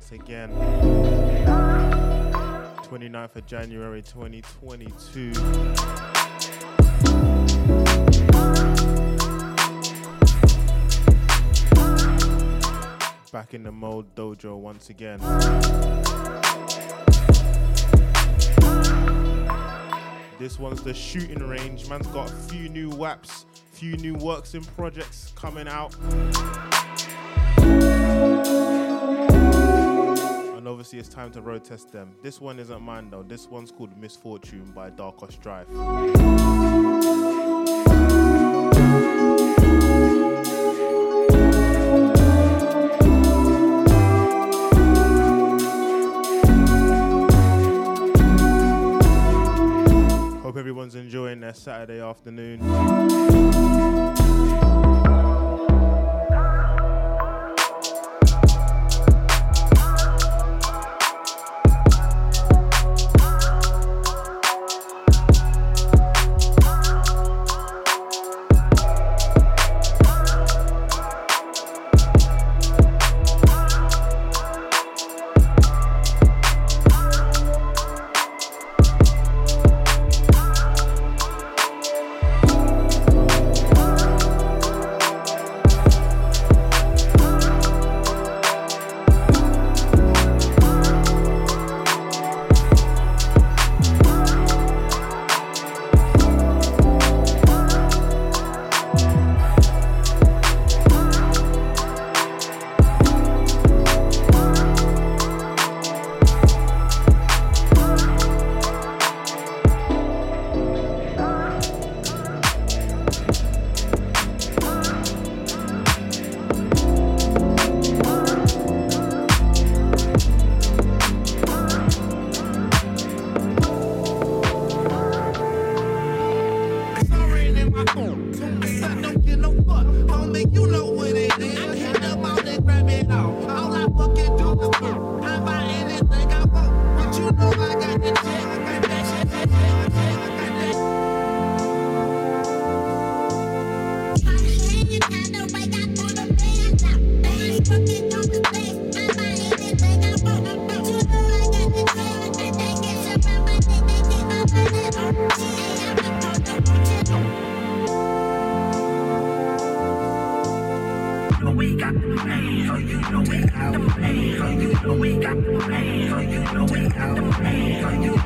once again. 29th of January 2022. Back in the mode dojo once again. This one's the shooting range. Man's got a few new waps, few new works in projects coming out. And obviously it's time to road test them. This one isn't mine though. This one's called Misfortune by Darkos Drive. Hope everyone's enjoying their Saturday afternoon.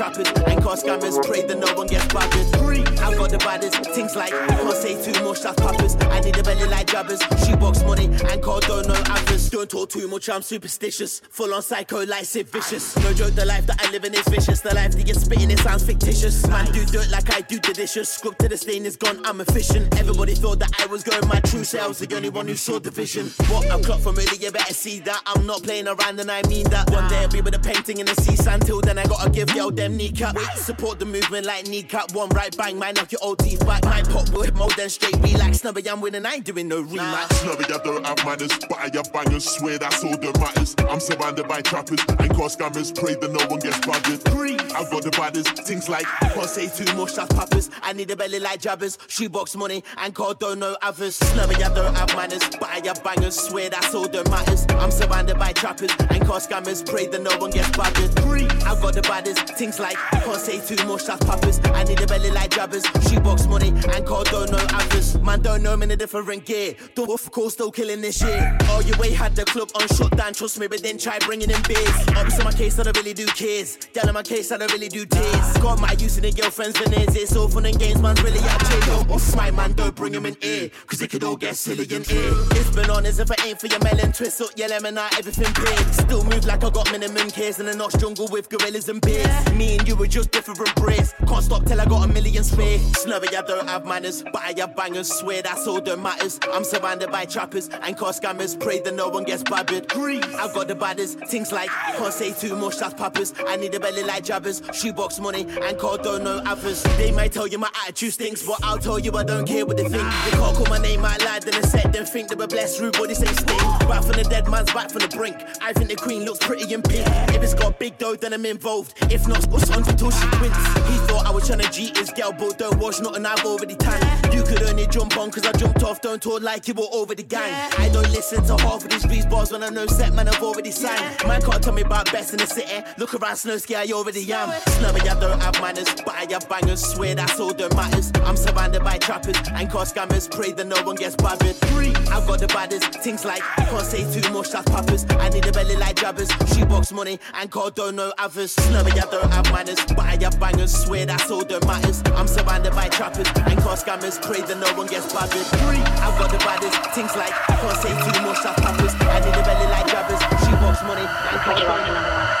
and car scammers. Pray that no one gets bothered. I've got the baddest things like can't say too much, that's poppers. I need a belly like jabbers, shoebox money and don't do no average. Don't talk too much, I'm superstitious. Full on psycho, like Sid Vicious. No joke, the life that I live in is vicious. The life that you're spitting, it sounds fictitious. Man, do dirt like I do the dishes. Scrub to the stain is gone, I'm efficient. Everybody thought that I was going my true self, the only one who saw the vision. What I've clocked from early, you better see that. I'm not playing around and I mean that. One day I'll be with a painting in the sea sand. Till then, I gotta give y'all them kneecap. Support the movement like kneecap. One right bang, might knock your old teeth back. Might pop with more than straight relax. Snubby, I'm winning, I ain't doing no rematch. Snubby, I don't have manners, but I have bangers. Swear that's all that matters. I'm surrounded by trappers and car scammers. Pray that no one gets bothered. I've got the baddest things like I Can't say too much, that's poppers. I need a belly like jabbers. Shoebox money and call don't know others. Snubby, I don't have manners, but I have bangers. Swear that's all that matters. I'm surrounded by trappers and car scammers. Pray that no one gets bothered. I've got the baddest things like I Can't say too much, that's poppers. I need a belly like jabbers. Shoebox money and call don't know others. Man, don't know me in a different gear. Don't of course still killing this year. Oh, you way had the club on shutdown, trust me, but then try bringing in beers. Oh, Ups in my case, I don't really do kids. Down in my case, I don't really do tears. Got my use in the girlfriend's veneers. It's all fun and games, man's really out of jail. Off my man, don't bring him in here, cause it could all get silly in here. It's been on as if it ain't for your melon. Twist up your lemon out, everything big. Still move like I got minimum cares in a notch jungle with gorillas and bears. Me and you were just different breeds. Can't stop till I got a million Snubby, I don't have manners, but I have bangers. Swear that's all that matters. I'm surrounded by trappers and car scammers. Pray that no one gets babbied. I've got the baddest things like can't say too much, that's poppers. I need a belly like jabbers, shoebox money and call don't know others. They might tell you my attitude stinks, but I'll tell you I don't care what they think. They can't call my name out loud, then they said them think they were blessed. Rude body say sting. Back from the dead man's back from the brink. I think the queen looks pretty in pink. If it's got big dough, then I'm involved. If not, what's on until she wins? He thought I was trying to cheat his girl, but don't watch nothing I've already tanned. You could only jump on cause I jumped off, don't talk like you were over the gang. I don't listen to half of these beats bars when I know set man I've already signed. Man can't tell me about best in the city. Look around Snowski, I already am. Snubby, I don't have manners, but I have bangers. Swear that's all that matters. I'm surrounded by trappers and car scammers. Pray that no one gets bothered. I've got the baddest things like can't say too much, that's poppers. I need a belly like jabbers. Shoebox money and call don't know others. Snubby, I don't have manners, but I have bangers. Swear that's all that matters. I'm surrounded by and car scammers. Pray that no one gets bothered. I've got the baddest things like I can't say much, that's poppers. I need a belly like grabbers. She wants money and call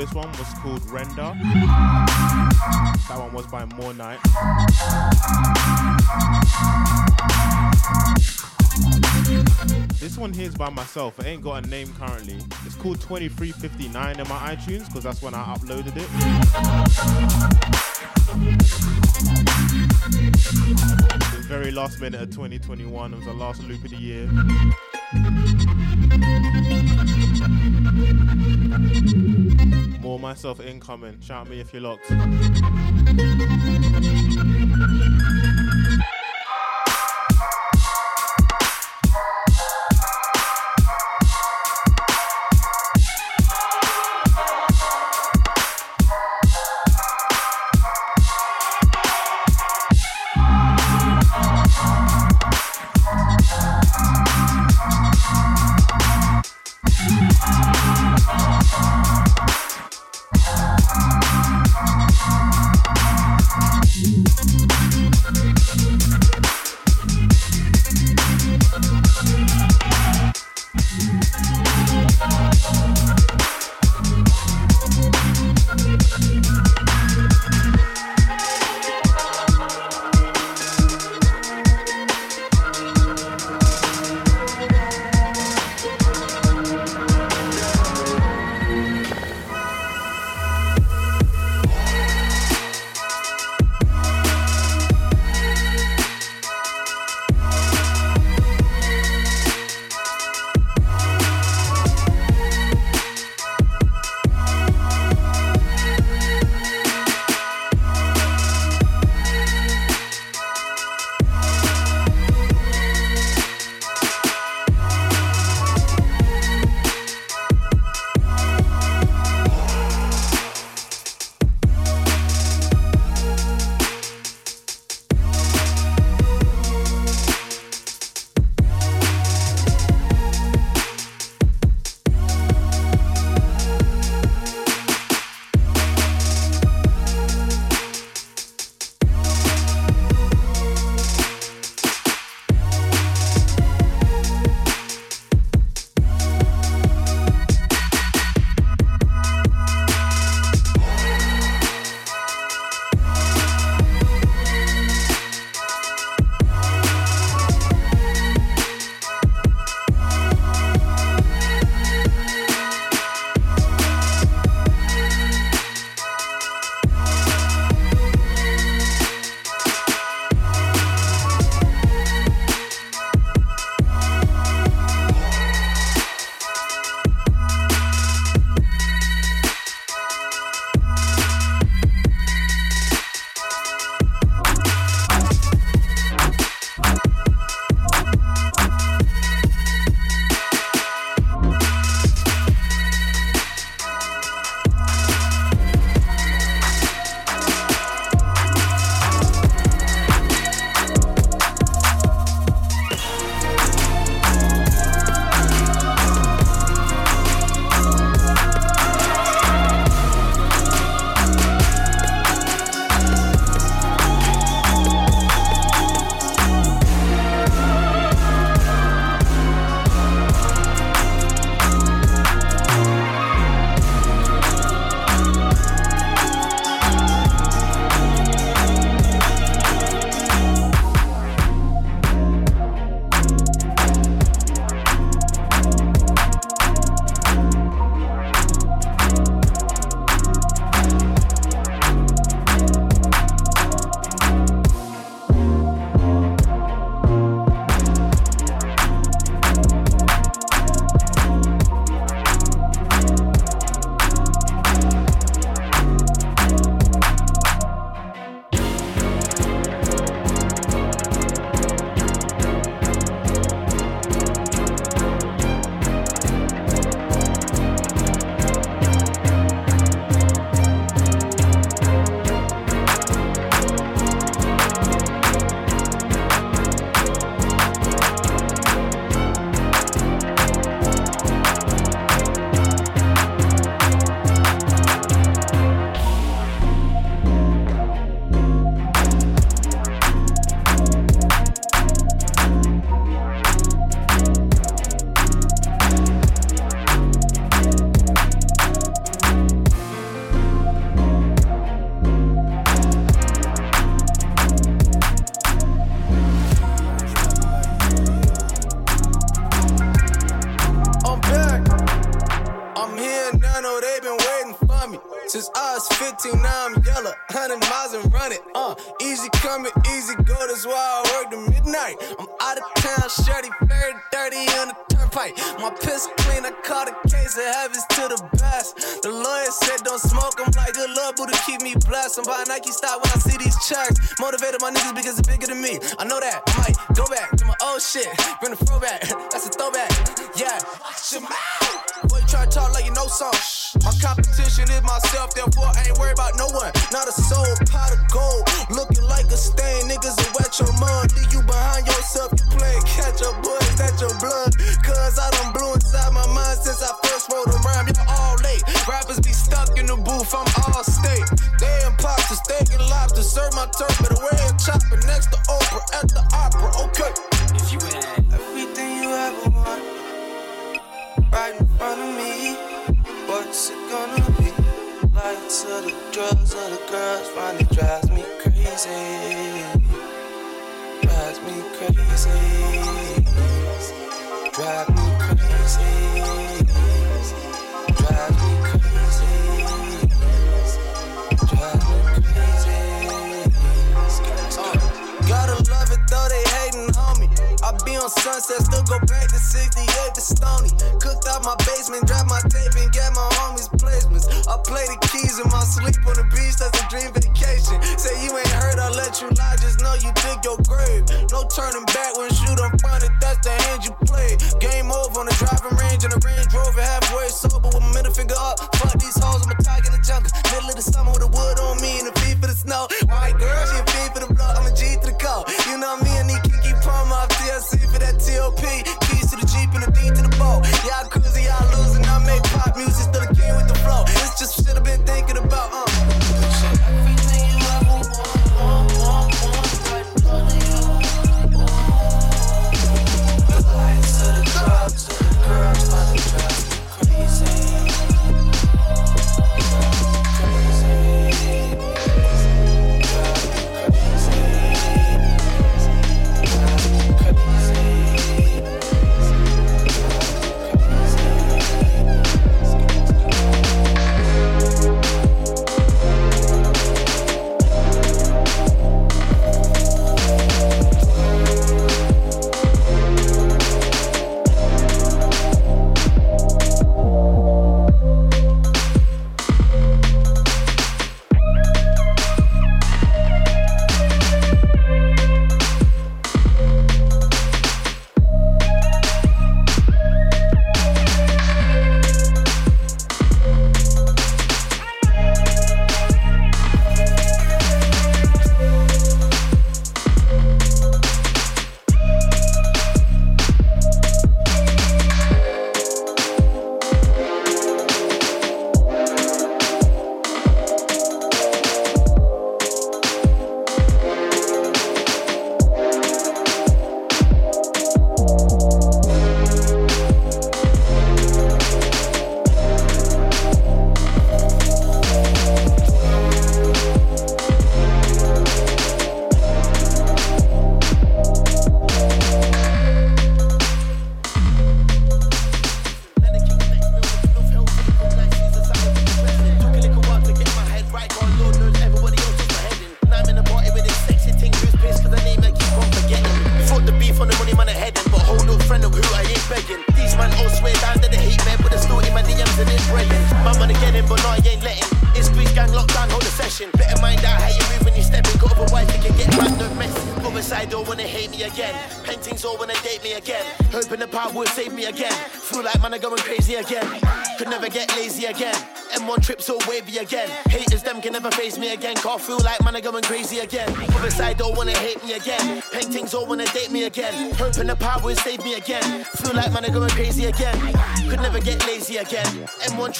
this one was called Render. That one was by More Night. This one here is by myself. It ain't got a name currently. It's called 2359 in my iTunes because that's when I uploaded it. The very last minute of 2021. It was the last loop of the year. Myself incoming. Shout me if you're locked.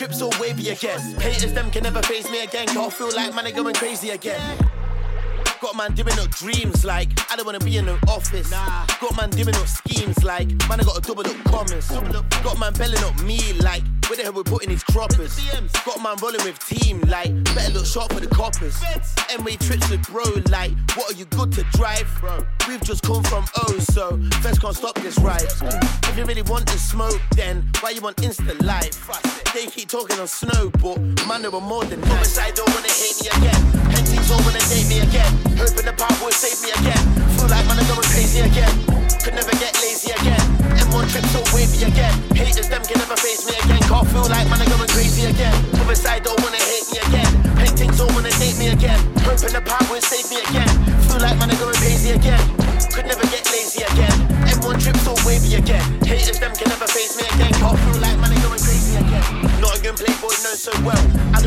Trips all wavy again. Haters, them can never face me again. Can't feel like man, I'm going crazy again. Got man doing up dreams like I don't wanna be in the office. Nah. Got man doing up schemes like man I got a double up comments. Got man belling up me like Where the hell we putting these croppers? Got man rolling with team, like, better look sharp for the coppers. MA trips with bro, like, what are you good to drive? We've just come from O, so feds can't stop this ride. If you really want to smoke, then why you want instant life? They keep talking on snow, but man, they were more than that. Homicide don't wanna hate me again. Henties don't wanna date me again. Hoping the power will save me again. Feel like man, I'm going crazy again. Could never get lazy again. M1 trip so wavy again. Haters, them can never face me again. Can't feel like man, I'm going crazy again. Homicide don't wanna hate me again. Paintings don't wanna date me again. Hoping the power will save me again. Feel like man, I'm going crazy again. Could never so well.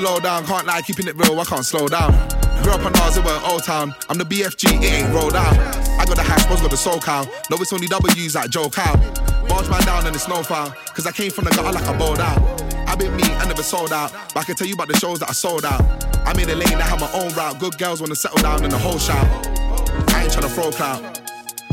The lowdown. Can't lie, keeping it real, I can't slow down. Grew up on it were Old Town. I'm the BFG, it ain't rolled out. I got the hash, boss got the soul cow. No, it's only W's like Joe Cow. Barge man down in the snow foul. Cause I came from the gutter like I bowled out. I been me, I never sold out. But I can tell you about the shows that I sold out. I'm in a lane that have my own route. Good girls wanna settle down in the whole shout. I ain't tryna throw clout.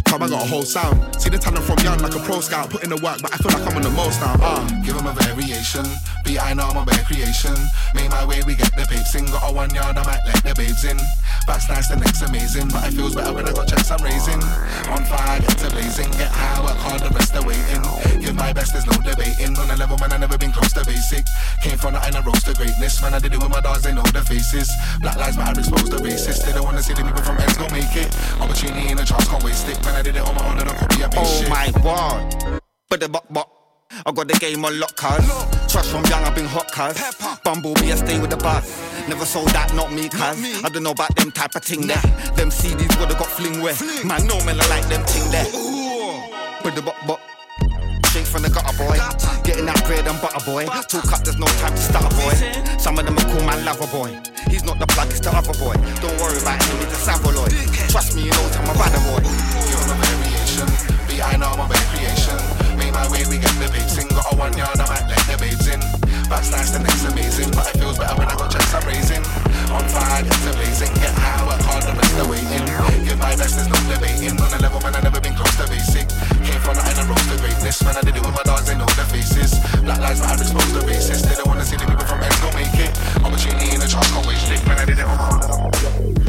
Come, I got a whole sound. See the talent from young like a pro scout. Put in the work, but I feel like I'm on the most now. Uh. Give them a variation. Be I know I'm creation. Made my way, we get the papes in. Got a one yard, I might let the babes in. Back's nice, the neck's amazing. But it feels better when I got checks I'm raising. On fire, get to blazing. Get high, work hard, the rest are waiting. Give my best, there's no debating. On a level, man, I never been close to basic. Came from nothing, I rose to greatness. Man, I did it with my dogs, they know the faces. Black lives matter, exposed to racist. They don't wanna see the people from ends go make it. Opportunity in a chance, can't waste it. Man, I did it on my own and I copy a piece Oh shit. my word. But the buck buck. I got the game on lock, cuz. Trust from young, I've been hot, cuz. Bumblebee, I stay with the buzz. Never sold that, not me, cuz. I don't know about them type of thing there. Them CDs would've got fling where. Man, no man, I like them ting there. But the buck buck. Straight from the gutter, boy. Getting that bread and butter, boy. Talk up, there's no time to start, boy. Some of them are call man lover, boy. He's not the plug, it's the other boy. Don't worry about him, he's a savaloid. Trust me, you know, I'm a bad boy. A variation. Be I know I'm a creation. Make my way, we get the babes in. Got a one yard, I might let the in. Back's nice, the neck's amazing. But it feels better when I got checks I'm raising. On fire, get to blazing. Get high, work hard, the rest are waiting. Give my best, there's no debating. On a level, man, I never been close to basic. Came from nothing, I rose to greatness. Man, I did it with my dogs, they know the faces. Black lives matter, exposed to racist. They don't wanna see the people from ends go make it. Opportunity in a chance, can't waste it. Man, I did it on my own.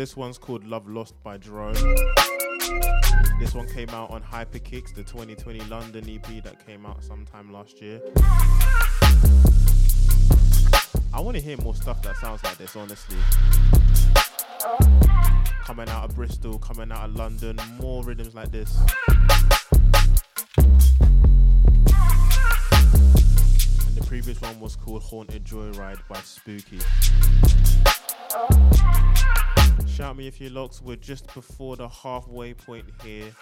This one's called Love Lost by Jerome. This one came out on Hyperkicks, the 2020 London EP that came out sometime last year. I want to hear more stuff that sounds like this, honestly. Coming out of Bristol, coming out of London, more rhythms like this. And the previous one was called Haunted Joyride by Spooky. Shout me if you locks. We're just before the halfway point here.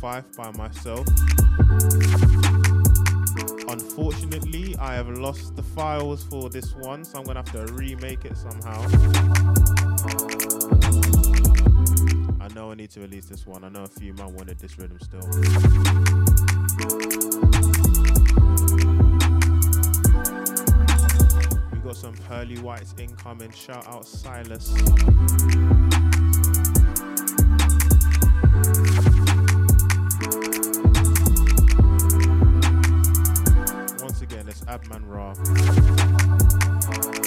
Fife by myself. Unfortunately, I have lost the files for this one, so I'm gonna have to remake it somehow. I know I need to release this one. I know a few man wanted this rhythm still. We got some pearly whites incoming. Shout out Silas. Abman Ra.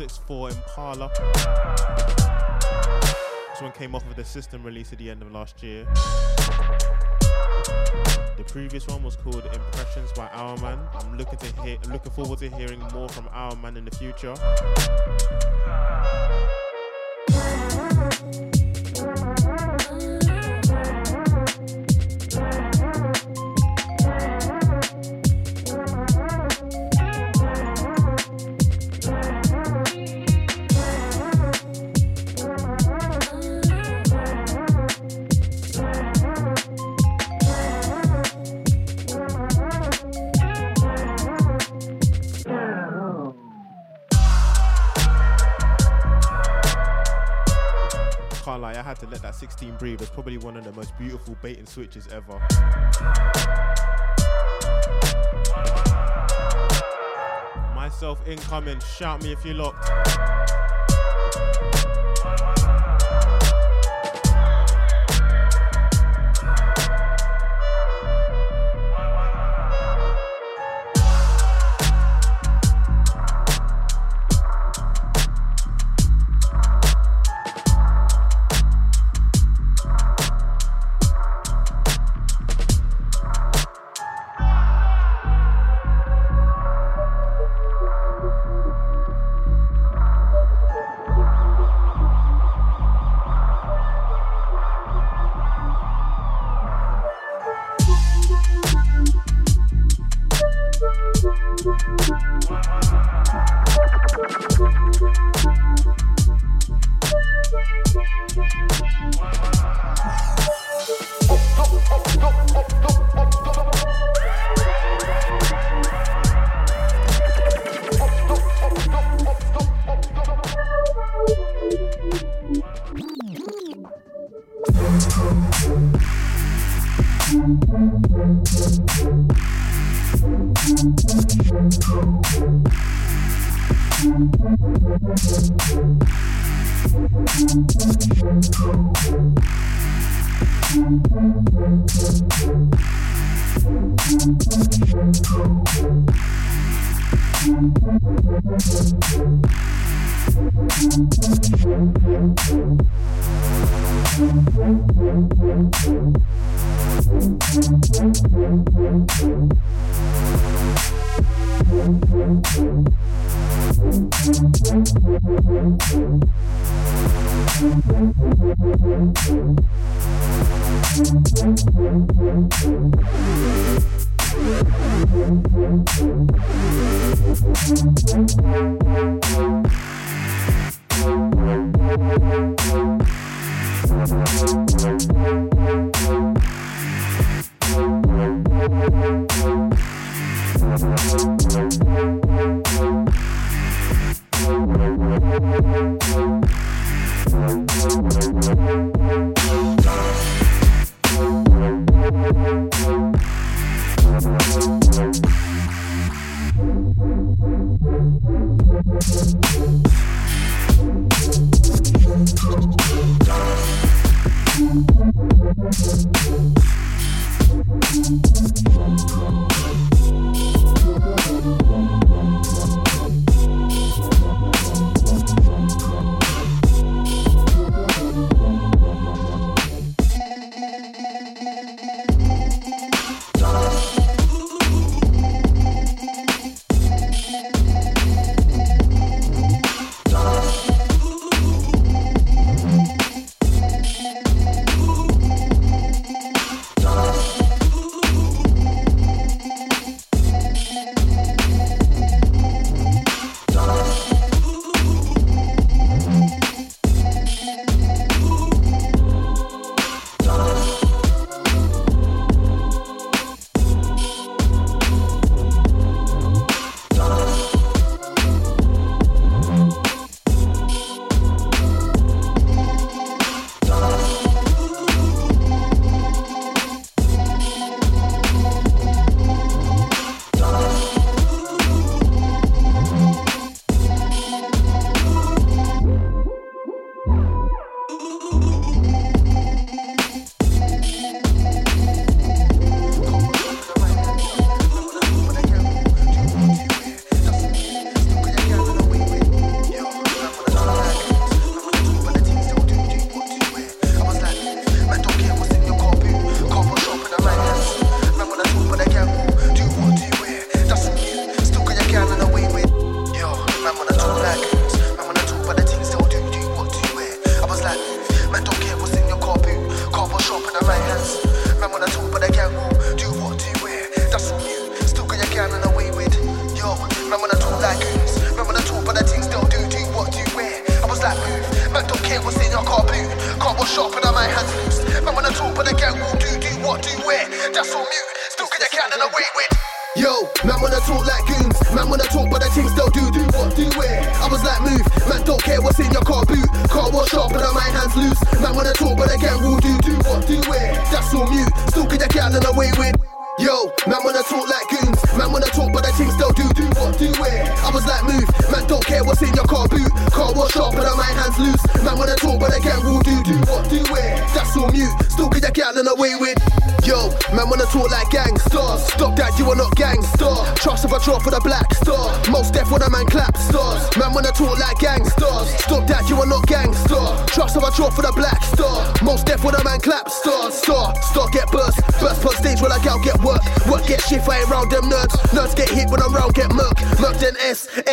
6-4 Impala. This one came off of the system release at the end of last year. The previous one was called Impressions by Our Man. I'm looking to hear looking forward to hearing more from Our Man in the future. 16 breathe. Probably one of the most beautiful bait and switches ever. Myself incoming, shout me if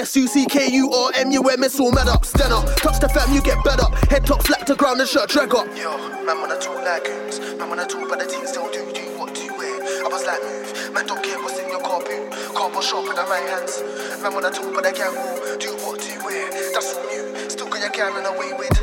S-U-C-K-U-R-M-U-M-S all mad up, stand up. Touch the fam, you get bed up. Head top, flat to ground and shirt drag up. Yo, man wanna talk like goons. Man wanna talk but the team still do do what do you wear. I was like move, man don't care what's in your car boot. Car was sharp with the right hands. Man wanna talk but the can't. Do what do you wear, that's all new. Still got your gal and away with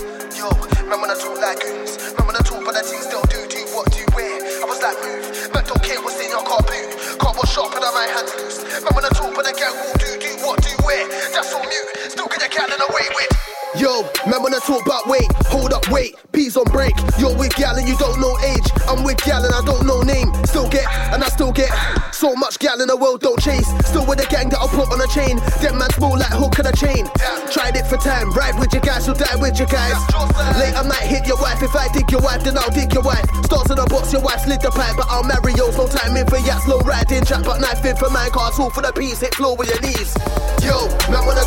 should die with you guys. Late I might hit your wife. If I dig your wife, then I'll dig your wife. Stars in a box, your wife slid the pipe, but I'll marry yours. No time in for yachts, low riding, chat, but knife in for my Cars all for the piece, hit floor with your knees. Yo, man, wanna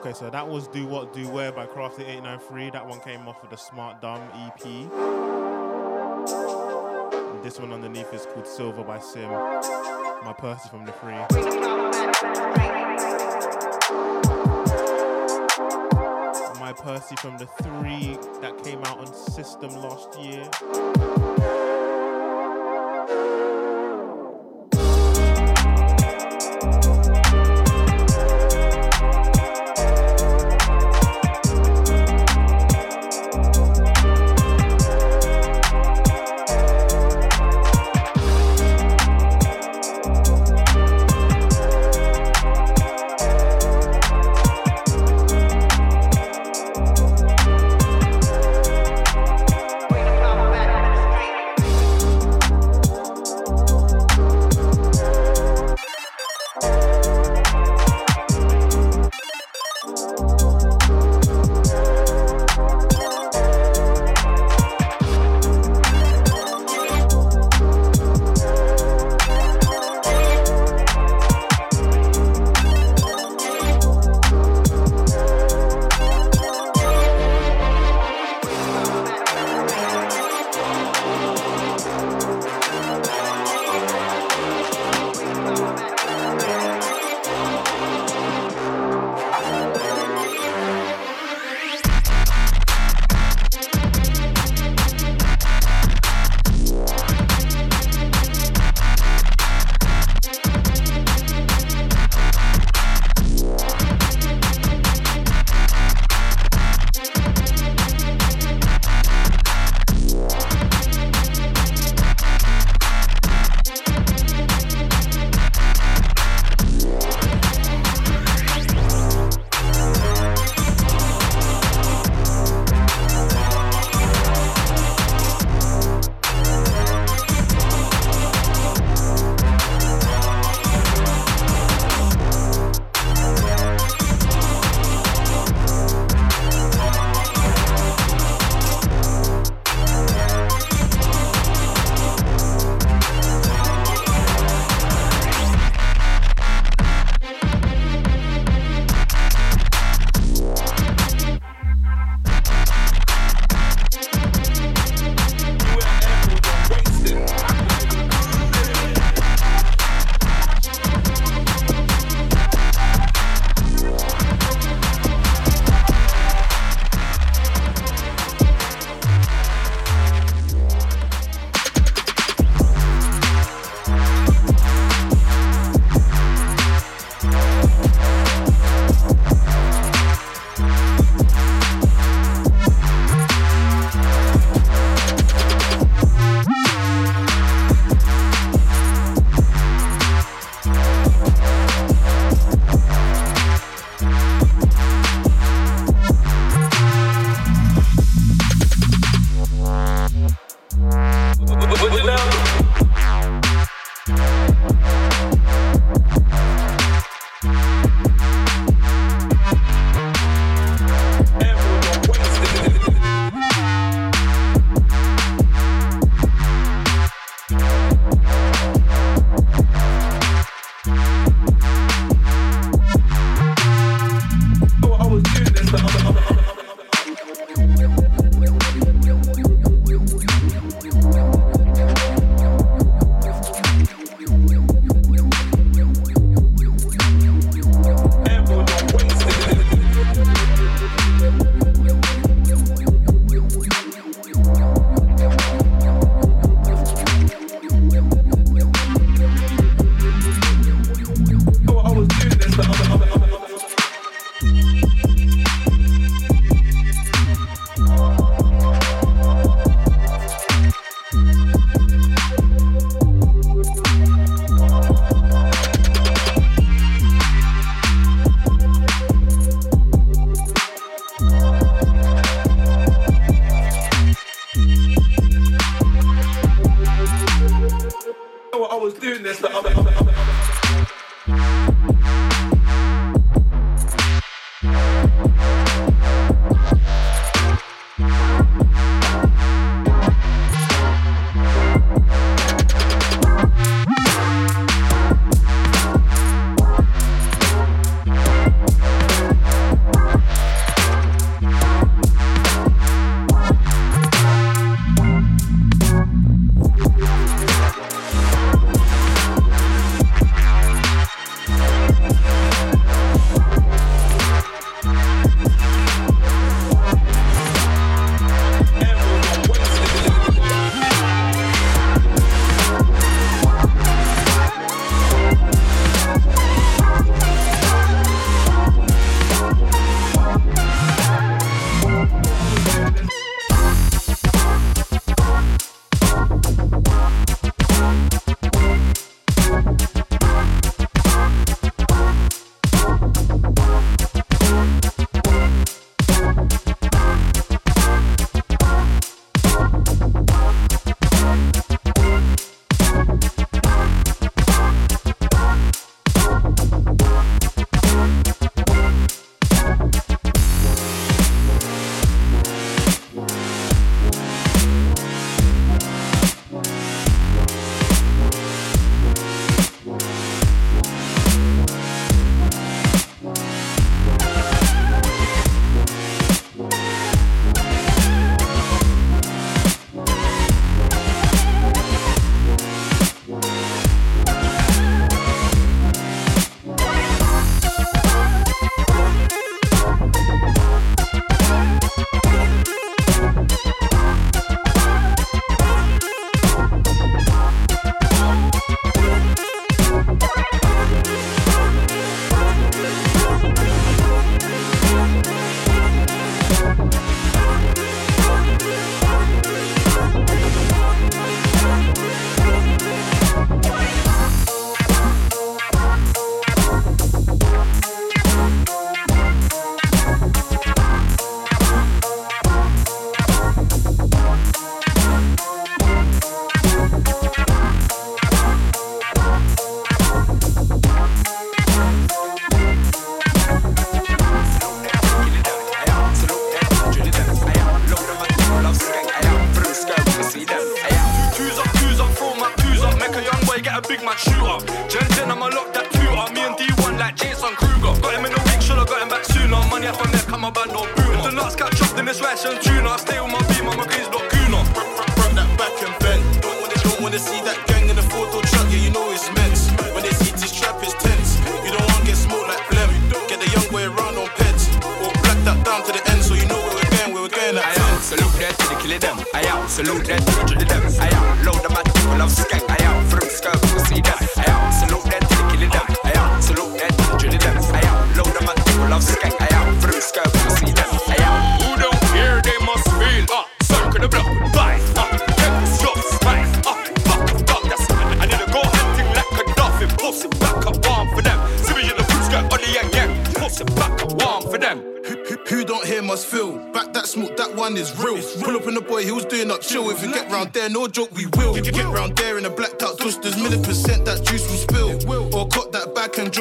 Okay, so that was Do What Do Where by Crafty893. That one came off of the Smart Dumb EP. And this one underneath is called Silver by Sim. My purse is from the free my Percy from the three that came out on System last year.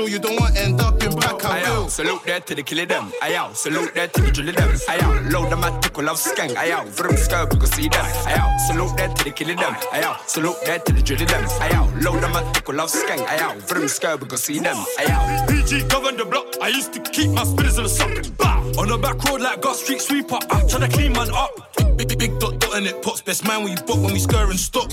You locked. to end up in back, I will. Salute that to the killing them. I out, salute that to the drilling them. I out, load them at tickle love skank. I out, vroom skirt, we can see them. I out, salute that to the killing them. I out, salute that to the drilling them. I out, load them at tickle love skank. I out, vroom skirt, we can see them. I out. PG govern the block. I used to keep my spinners in the socket. Bah! On the back road like Gus Street sweeper. Ah, tryna clean man up. Big, big, big dot dot it pops. Best man when you bought when we scur and stop.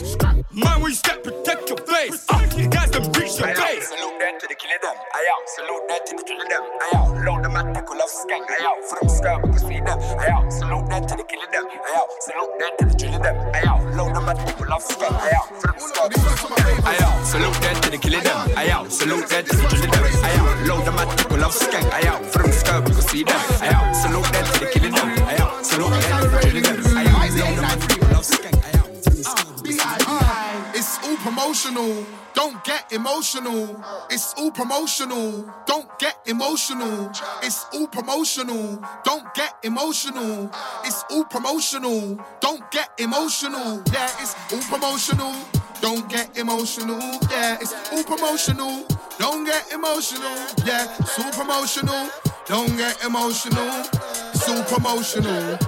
Man, when you step, protect your face. Ah, you guys can breach your face. Salute that to the killing them. I out, salute that to the drilling them. I out, load them at tickle love skank. I out, vroom skirt, we see them. I out, salute that to the killing them. I out, salute that to the drilling them. I out, load them at tickle love skank. I out, vroom skirt, we can see them. I out, salute that to the killing them. I out, salute that to the drilling them. I out, load them at tickle love skank. I out, vroom skirt, we see them. I out, salute that to the killing them. I out, salute that Promotional. Don't get emotional. It's all promotional. Don't get emotional. It's all promotional. Don't get emotional. It's all promotional. Don't get emotional. Yeah, it's all promotional. Don't get emotional, yeah. It's all promotional. Don't get emotional, yeah. It's all promotional. Don't get emotional. It's all promotional.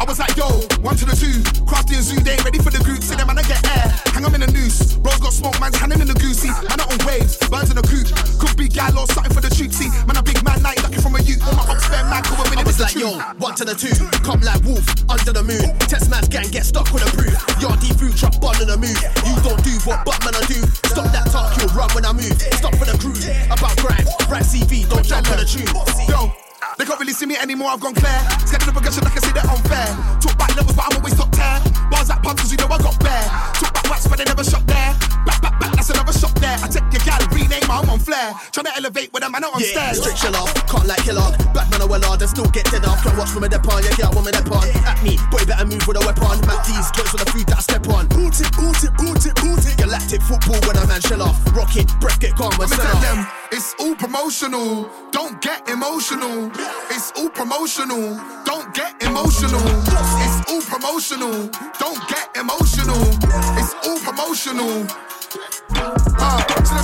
I was like, yo, one to the two. Crafty and Zoo, they ain't ready for the group. See them, man, I get air. Hang 'em in the noose. Bros got smoke, man's handing in the goosey. Man, I on waves, birds in the coop. Could be gal or something for the troop. See, man, a big man night, ducking from a youth. All my ops fair man, could win I was like, yo, one to the two, come like wolf under the moon. Test man's gang get stuck with a proof. Yardie food truck bun in the move. You don't do what Batman I do. Stop that talk, you'll run when I move. Stop for the crew. About grind, rap CV, don't jump on the tune. Yo, they can't really see me anymore, I've gone clear. Scared of the progression, I can see they're unfair. Talk back levels, but I'm always top tier. Bars like pumps, cause you know I got bare. Talk back wax, but they never shot there. Back, back, back, that's another shot there. I take your gal, rename I'm on flair. Tryna elevate when I'm man on Yeah, stairs. straight chill off, can't like kill off. Black man a well and still get dead off. Can't watch from a depon, yeah, get with a pon. At me, boy, better move with a weapon. Mac these close with the feet that I step on. Boot it, boot it, boot it, boot it. Galactic football when a man shell off. Rock it, breath get gone when sell them, it's all promotional. Don't get emotional. It's all promotional. Don't get emotional. It's all promotional. Don't get emotional. It's all promotional. So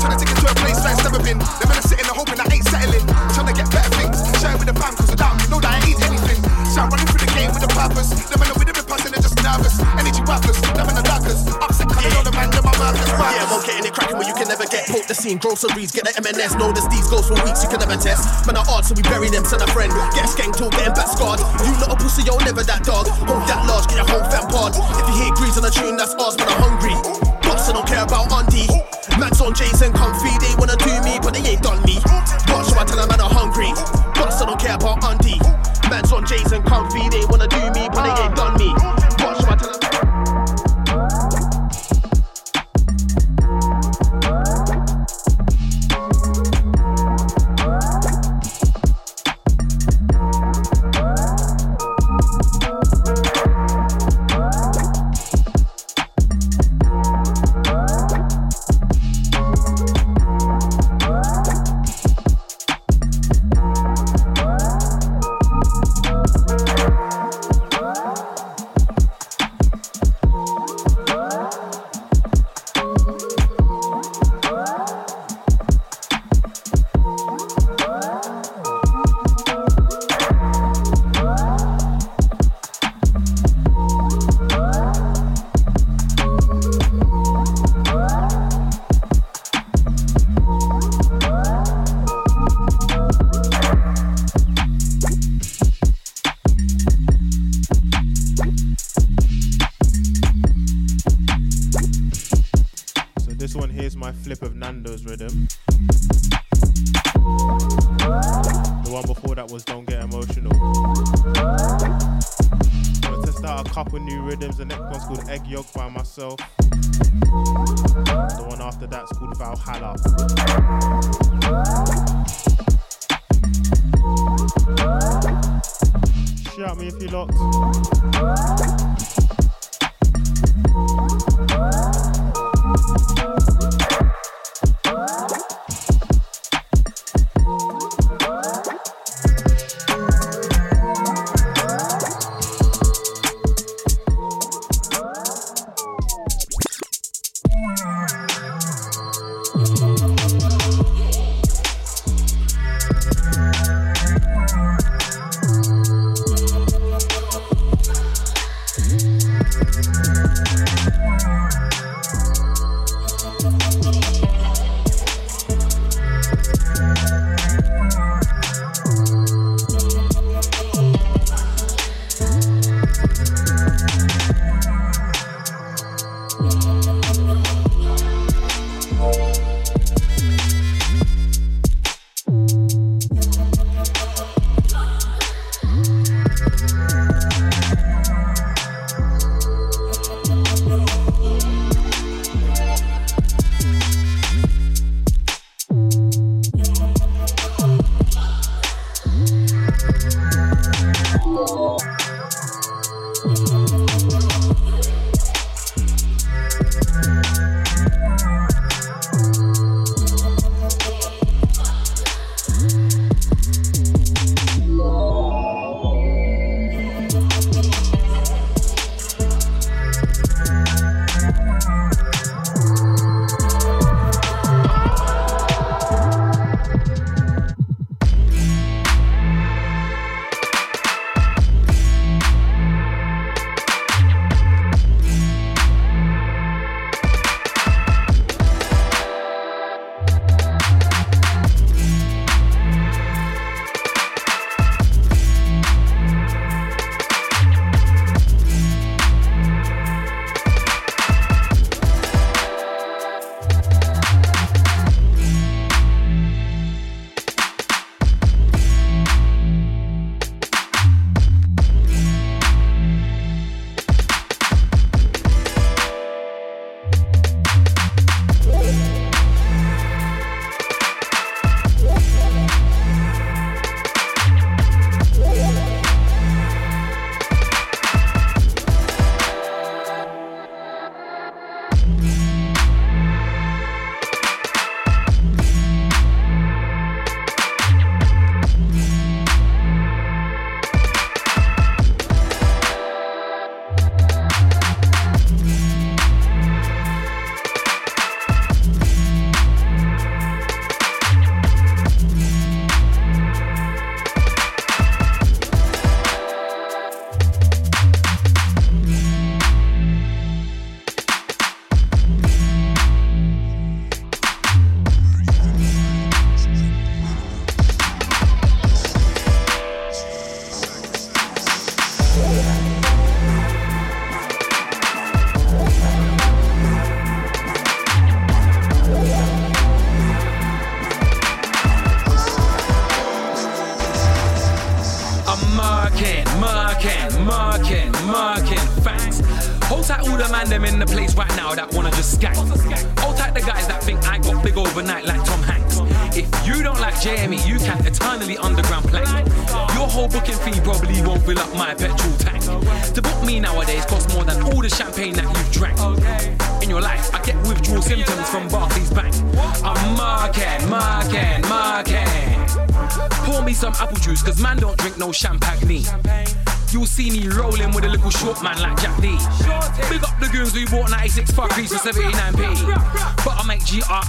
16 groceries, get the M&S. Notice these ghosts for weeks, you can never test. Man, I odds, so we bury them, send a friend. Get gang till getting back scarred. You little pussy, yo, never that dog. Hold that large, get your whole fam pod. If you hear grease on a tune, that's ours, but I'm hungry. Boss, I don't care about auntie. Max on Jason, come feed it.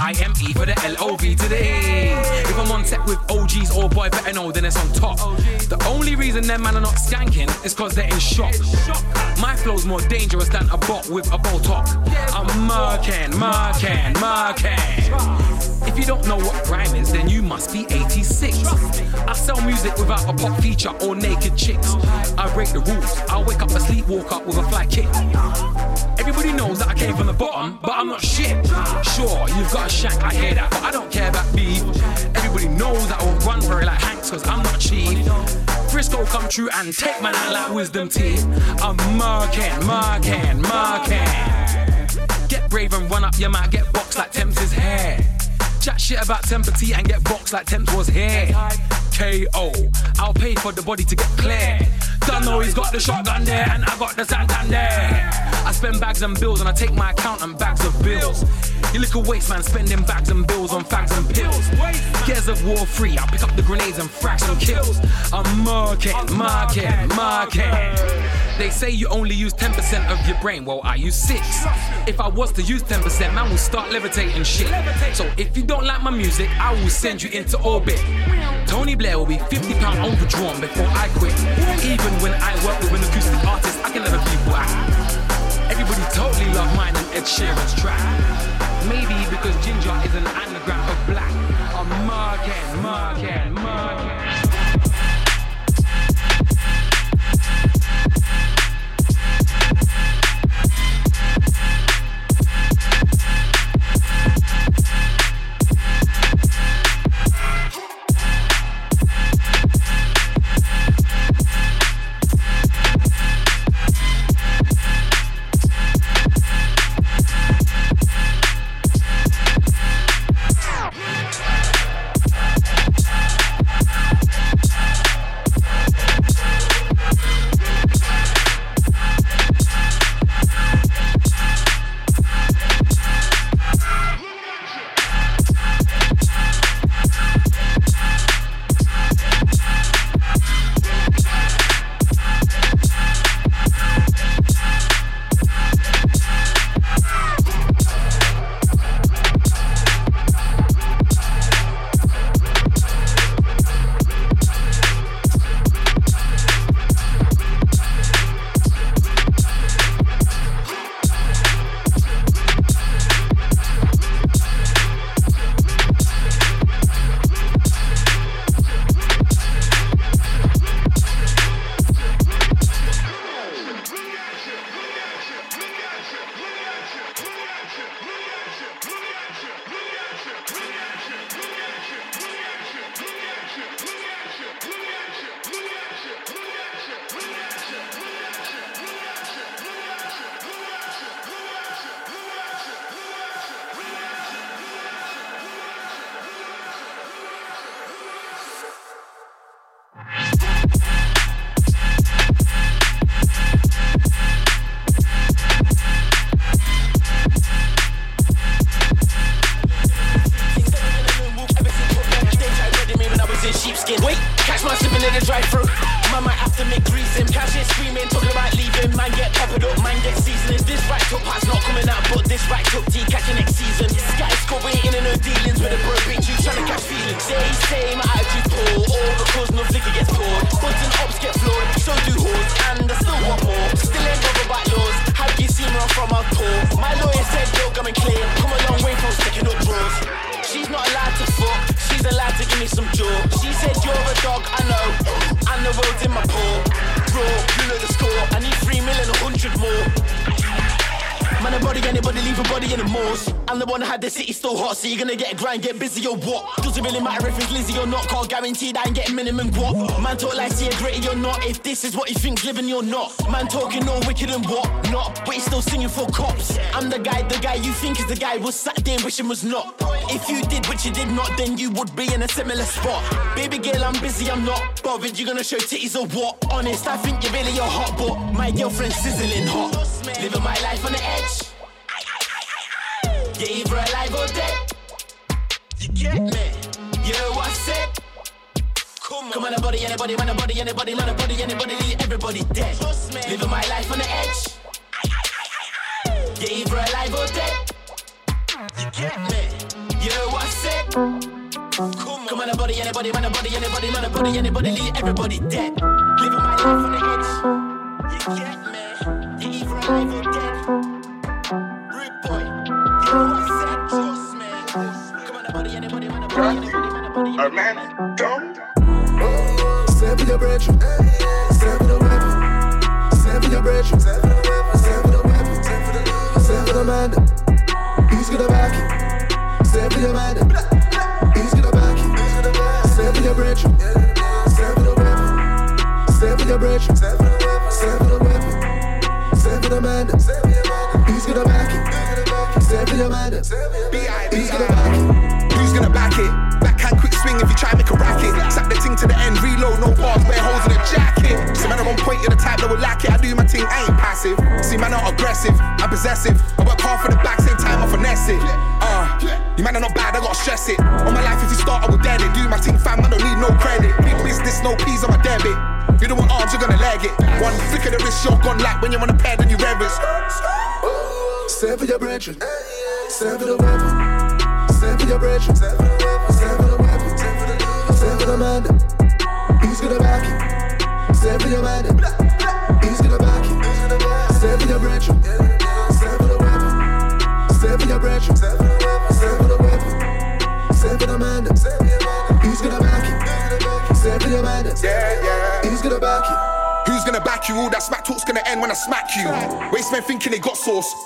I M E for the L O V today. If I'm on set with OGs or boy better know, then it's on top. The only reason them man are not skanking is cause they're in shock. My flow's more dangerous than a bot with a bow top. I'm marking, marking, marking. If you don't know what grime is, then you must be 86. I sell music without a pop feature or naked chicks. I break the rules. I wake up asleep, walk up with a fly kick. Everybody knows that I came from the bottom, but I'm not shit. Sure, you've got a shank, I hear that, but I don't care about beef. Everybody knows that I will run for it like Hanks, cause I'm not cheap. Frisco come true and take my out like wisdom teeth. I'm marking, marking, marking. Get brave and run up, you might get boxed like Thames' hair. Chat shit about Tempa T and get boxed like Thames was here. KO, I'll pay for the body to get clear. Don't know he's got the shotgun there and I got the Santander. I spend bags and bills and I take my account and bags of bills. You little waste man spending bags and bills on fags and pills. Gears of war free, I pick up the grenades and and kills. I'm marking, marking, marking. They say you only use 10% of your brain, well, I use 6. If I was to use 10%, man we'll start levitating shit. So if you don't like my music, I will send you into orbit. Tony Blair will be 50 pound overdrawn before I quit. Even when I work with an acoustic artist, I can never be whack. Everybody love mine and Ed Sheeran's track. Maybe because Ginger is an anagram of black. I'm marking, marking, marking. This is what you think's living you're not. Man talking all wicked and what not, but he's still singing for cops. I'm the guy, the guy you think is the guy was sat there wishing was not. If you did what you did not, then you would be in a similar spot. Baby girl, I'm busy, I'm not bothered. You gonna show titties or what? Honest, I think you're really your hot, but my girlfriend's sizzling hot. Living my life on the edge. Yeah, either alive or dead. You get me? Come on, nobody, anybody, man, nobody, anybody, man, nobody, anybody, everybody dead. Living my life on the edge. Yeah, either alive or dead. You get me? You know what I said? Come on, nobody, anybody, man, nobody, anybody, man, nobody, anybody, everybody dead. Living my life on the edge.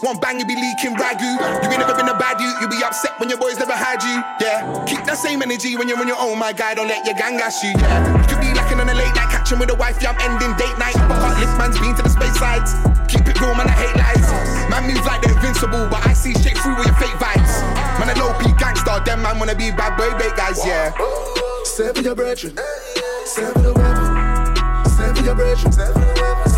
One bang, you be leaking ragu. You ain't never been a bad you. You be upset when your boys never had you. Yeah. Keep that same energy when you're on your own, my guy. Don't let your gang gas you. Yeah. You could be lacking on a late night, catching with a wife. Yeah, I'm ending date night. But can't lift man's been to the space sides. Keep it real, man. I hate lies. Man move like they're invincible, but I see straight through with your fake vibes. Man, a low P gangster. Them man wanna be bad boy, bait guys. Yeah. Seven your brethren, seven the weapon, seven your brethren, seven the weapon,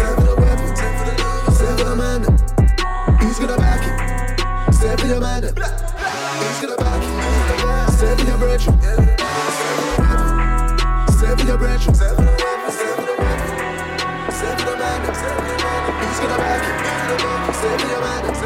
seven your brethren, seven the weapon, seven the weapon, seven the man. Who's gonna back it? Man. Who's gonna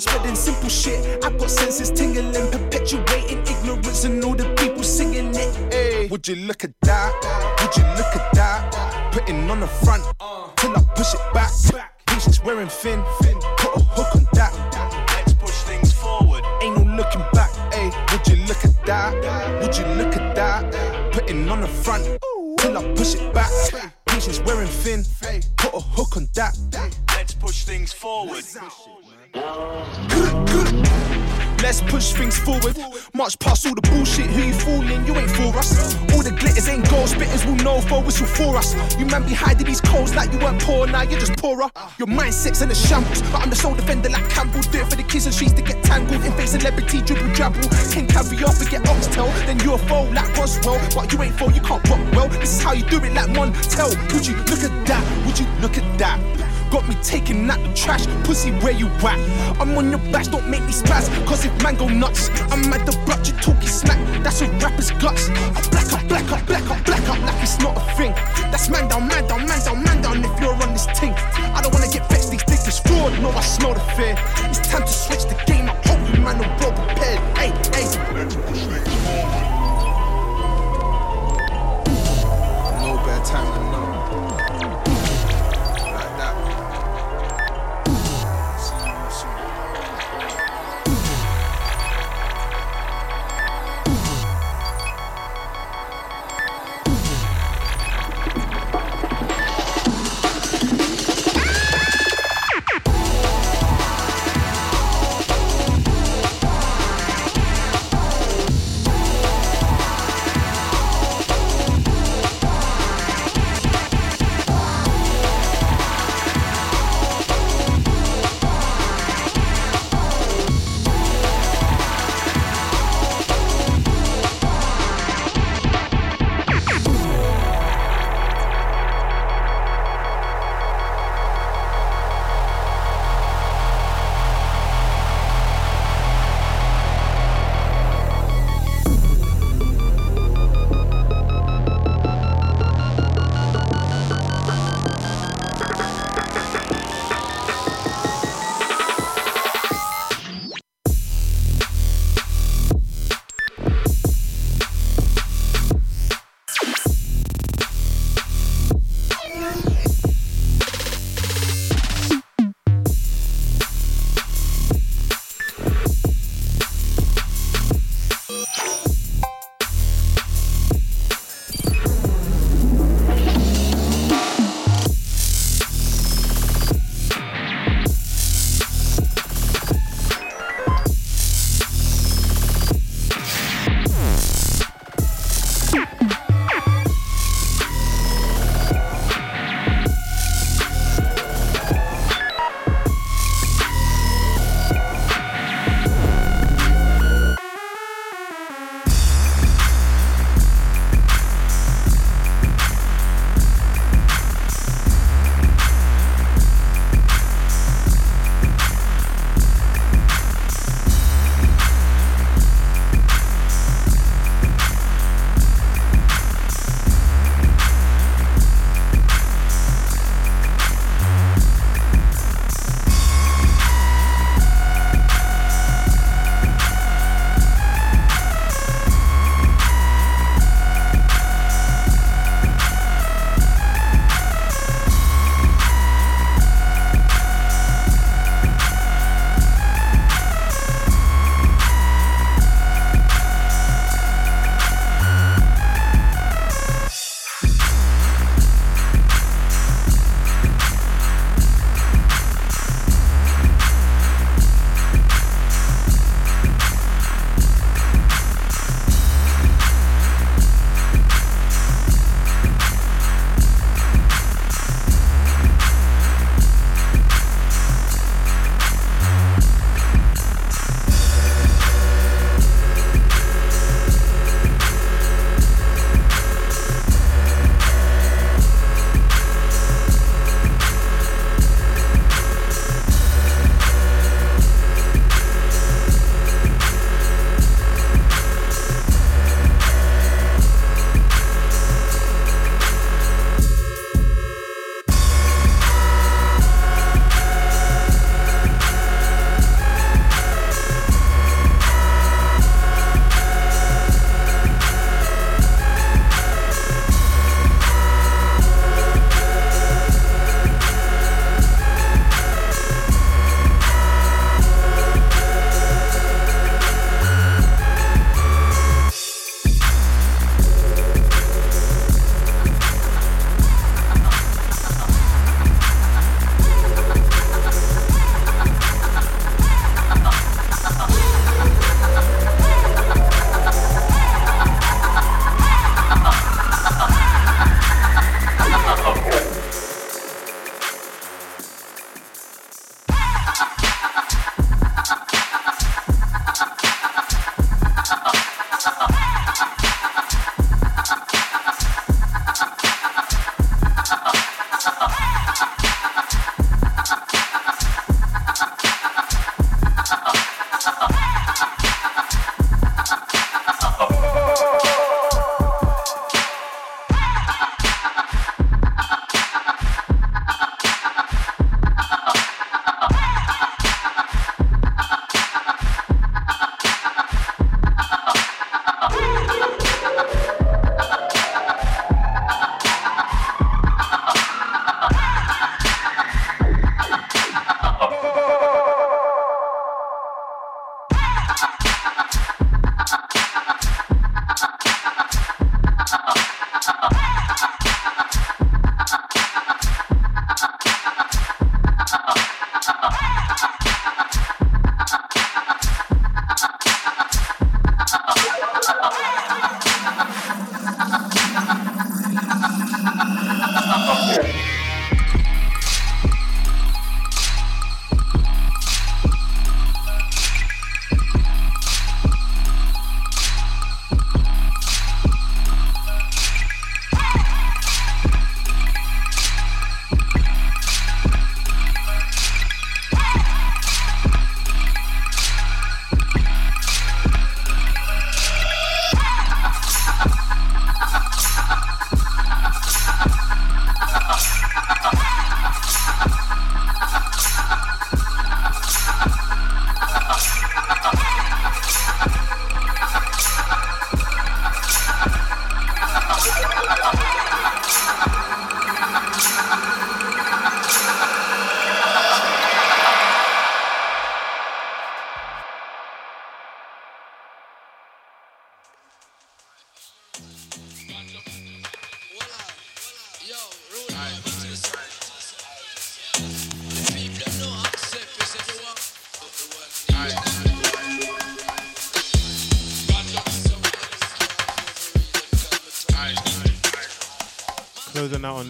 Spreading simple shit. I got senses tingling, perpetuating ignorance, and all the people singing it. Hey, would you look at Your mindset's in a shambles, but I'm the sole defender like Campbell. Do it for the kids and streets to get tangled. In face celebrity, dribble drabble. off and get oxtail. Then you're a like Roswell. But you ain't foe, you can't pop well. This is how you do it like Montel. Could you look at that? Would you look at that? Got me taking out the trash, pussy where you at? I'm on your back, don't make me spaz, cause if man go nuts, I'm at the block, you talking smack, that's what rapper's guts. I black up, black up, black up, black up, like it's not a thing. That's man down, man down, man down, man I smell the fear. It's time to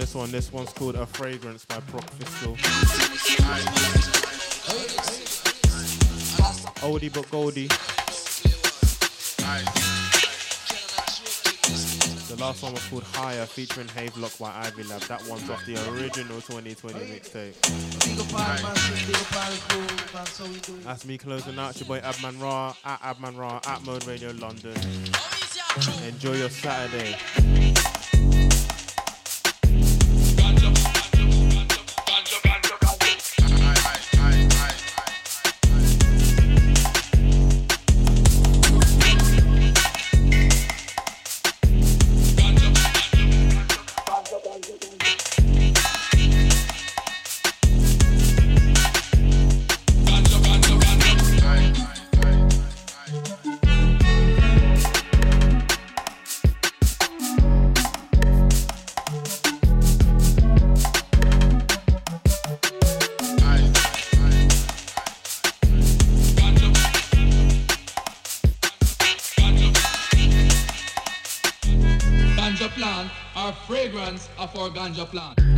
this one. This one's called A Fragrance by Proc Fiskal. Oldie but Goldie. The last one was called Higher featuring Havelock by Ivy Lab. That one's off the original 2020 mixtape. That's me closing out. Your boy Abman Ra at Abman Ra at Mode Radio London. Enjoy your Saturday. Ganja plant.